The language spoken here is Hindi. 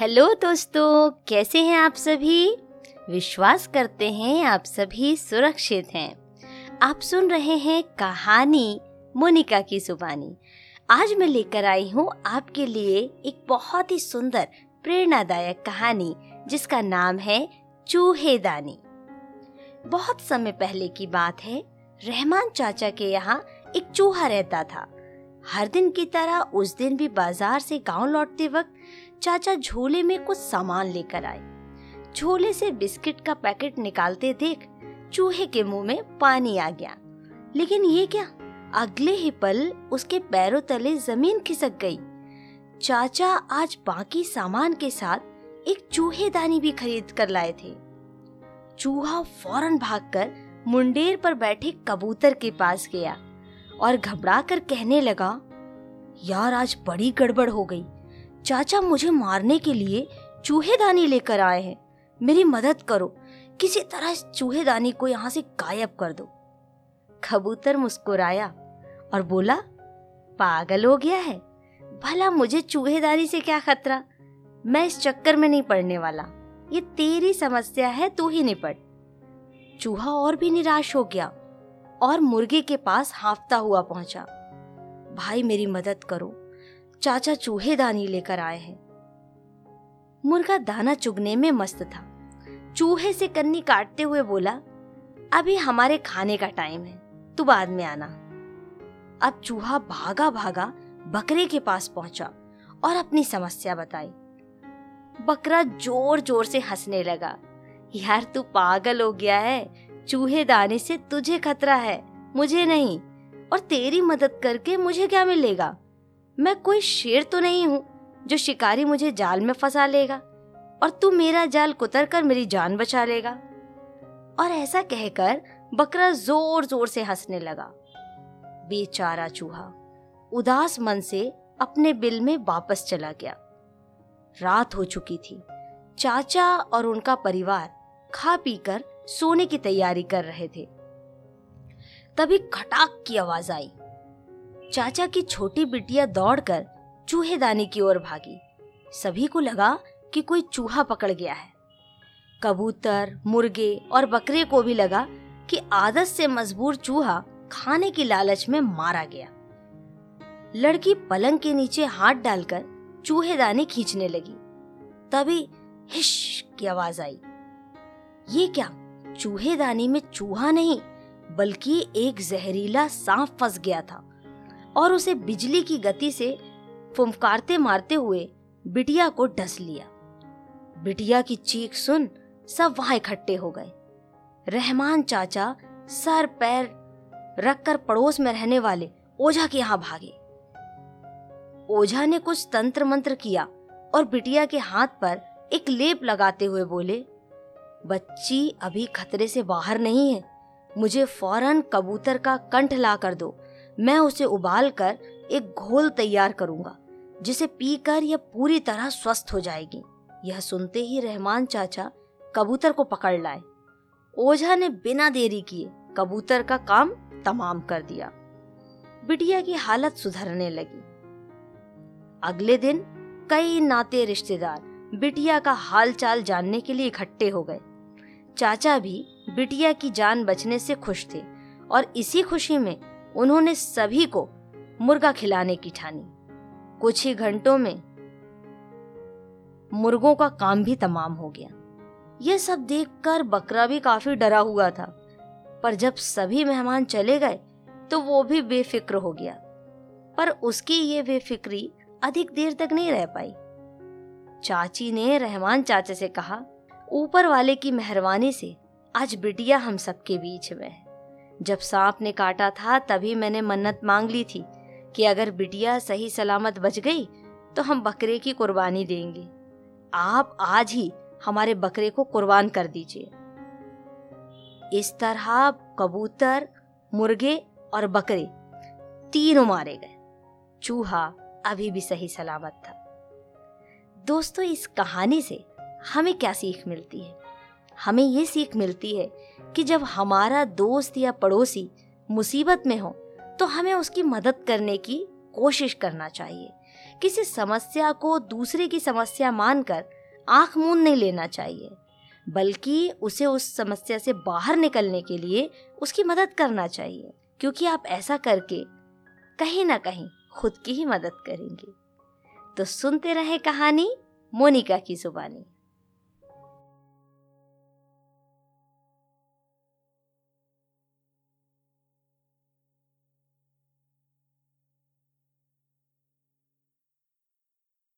हेलो दोस्तों, कैसे हैं आप सभी? विश्वास करते हैं आप सभी सुरक्षित हैं। आप सुन रहे हैं कहानी मोनिका की सुबानी। आज मैं लेकर आई हूँ आपके लिए एक बहुत ही सुंदर, प्रेरणादायक कहानी, जिसका नाम है चूहेदानी बहुत समय पहले की बात है, रहमान चाचा के यहाँ एक चूहा रहता था। हर दिन की तरह उस दिन भी बाज़ार से गाँव लौटते वक्त चाचा झोले में कुछ सामान लेकर आए। झोले से बिस्किट का पैकेट निकालते देख चूहे के मुँह में पानी आ गया। लेकिन ये क्या? अगले ही पल उसके पैरों तले ज़मीन खिसक गई। चाचा आज बाकी सामान के साथ एक चूहेदानी भी खरीद कर लाए थे। चूहा फ़ौरन भागकर मुंडेर पर बैठे कबूतर के पास गया और घबरा कर कहने लगा, यार, आज बड़ी गड़बड़ हो गई। चाचा मुझे मारने के लिए चूहेदानी लेकर आए हैं। मेरी मदद करो। किसी तरह इस चूहेदानी को यहाँ से गायब कर दो। कबूतर मुस्कुराया और बोला, पागल हो गया है। भला मुझे चूहेदानी से क्या खतरा? मैं इस चक्कर में नहीं पड़ने वाला। ये तेरी समस्या है, तू ही निपट। चूहा और भी निराश हो गया और मुर्गे के पास हाफता हुआ पहुँचा। भाई मेरी मदद करो। चाचा चूहेदानी लेकर आए हैं। मुर्गा दाना चुगने में मस्त था। चूहे से कन्नी काटते हुए बोला, अभी हमारे खाने का टाइम है, तू बाद में आना। अब चूहा भागा भागा बकरे के पास पहुँचा और अपनी समस्या बताई। बकरा ज़ोर ज़ोर से हंसने लगा, यार तू पागल हो गया है, चूहे दाने से तुझे खतरा है, मुझे नहीं, और तेरी मदद करके मुझे क्या मिलेगा? मैं कोई शेर तो नहीं हूँ जो शिकारी मुझे जाल में फंसा लेगा और तू मेरा जाल कुतर कर मेरी जान बचा लेगा। और ऐसा कहकर बकरा ज़ोर ज़ोर से हंसने लगा। बेचारा चूहा उदास मन से अपने बिल में वापस चला गया। रात हो चुकी थी। चाचा और उनका परिवार खा पीकर सोने की तैयारी कर रहे थे। तभी खटाक की आवाज़ आई। चाचा की छोटी बिटिया दौड़कर चूहेदानी की ओर भागी। सभी को लगा कि कोई चूहा पकड़ गया है। कबूतर, मुर्गे और बकरे को भी लगा कि आदत से मजबूर चूहा खाने की लालच में मारा गया। लड़की पलंग के नीचे हाथ डालकर चूहे चूहेदानी खींचने लगी। तभी हिश की आवाज़ आई। ये क्या, चूहेदानी में चूहा नहीं, बल्कि एक जहरीला सांप फंस गया था। और उसे बिजली की गति से फुमकारते मारते हुए बिटिया को डस लिया। बिटिया की चीख सुन सब वहाँ इकट्ठे हो गए। रहमान चाचा सर पैर रखकर पड़ोस में रहने वाले ओझा के यहाँ भागे। ओझा ने कुछ तंत्र मंत्र किया और बिटिया के हाथ पर एक लेप लगाते हुए बोले, बच्ची अभी खतरे से बाहर नहीं है। मुझे फ़ौरन कबूतर का कंठ ला कर दो। मैं उसे उबाल कर एक घोल तैयार करूँगा, जिसे पीकर यह पूरी तरह स्वस्थ हो जाएगी। यह सुनते ही रहमान चाचा कबूतर को पकड़ लाए। ओझा ने बिना देरी किए कबूतर का काम तमाम कर दिया। बिटिया की हालत सुधरने लगी। अगले दिन कई नाते रिश्तेदार बिटिया का हाल चाल जानने के लिए इकट्ठे हो गए। चाचा भी बिटिया की जान बचने से खुश थे और इसी खुशी में उन्होंने सभी को मुर्गा खिलाने की ठानी। कुछ ही घंटों में मुर्गों का काम भी तमाम हो गया। यह सब देखकर बकरा भी काफ़ी डरा हुआ था, पर जब सभी मेहमान चले गए तो वो भी बेफिक्र हो गया। पर उसकी ये बेफिक्री अधिक देर तक नहीं रह पाई। चाची ने रहमान चाचा से कहा, ऊपर वाले की मेहरबानी से आज बिटिया हम सबके बीच में है। जब सांप ने काटा था, तभी मैंने मन्नत मांग ली थी कि अगर बिटिया सही सलामत बच गई तो हम बकरे की कुर्बानी देंगे। आप आज ही हमारे बकरे को कुर्बान कर दीजिए। इस तरह कबूतर, मुर्गे और बकरे तीनों मारे गए। चूहा अभी भी सही सलामत था। दोस्तों, इस कहानी से हमें क्या सीख मिलती है? हमें ये सीख मिलती है कि जब हमारा दोस्त या पड़ोसी मुसीबत में हो तो हमें उसकी मदद करने की कोशिश करना चाहिए। किसी समस्या को दूसरे की समस्या मानकर आँख मूंद नहीं लेना चाहिए, बल्कि उसे उस समस्या से बाहर निकलने के लिए उसकी मदद करना चाहिए, क्योंकि आप ऐसा करके कहीं ना कहीं खुद की ही मदद करेंगे। तो सुनते रहे कहानी मोनिका की जुबानी।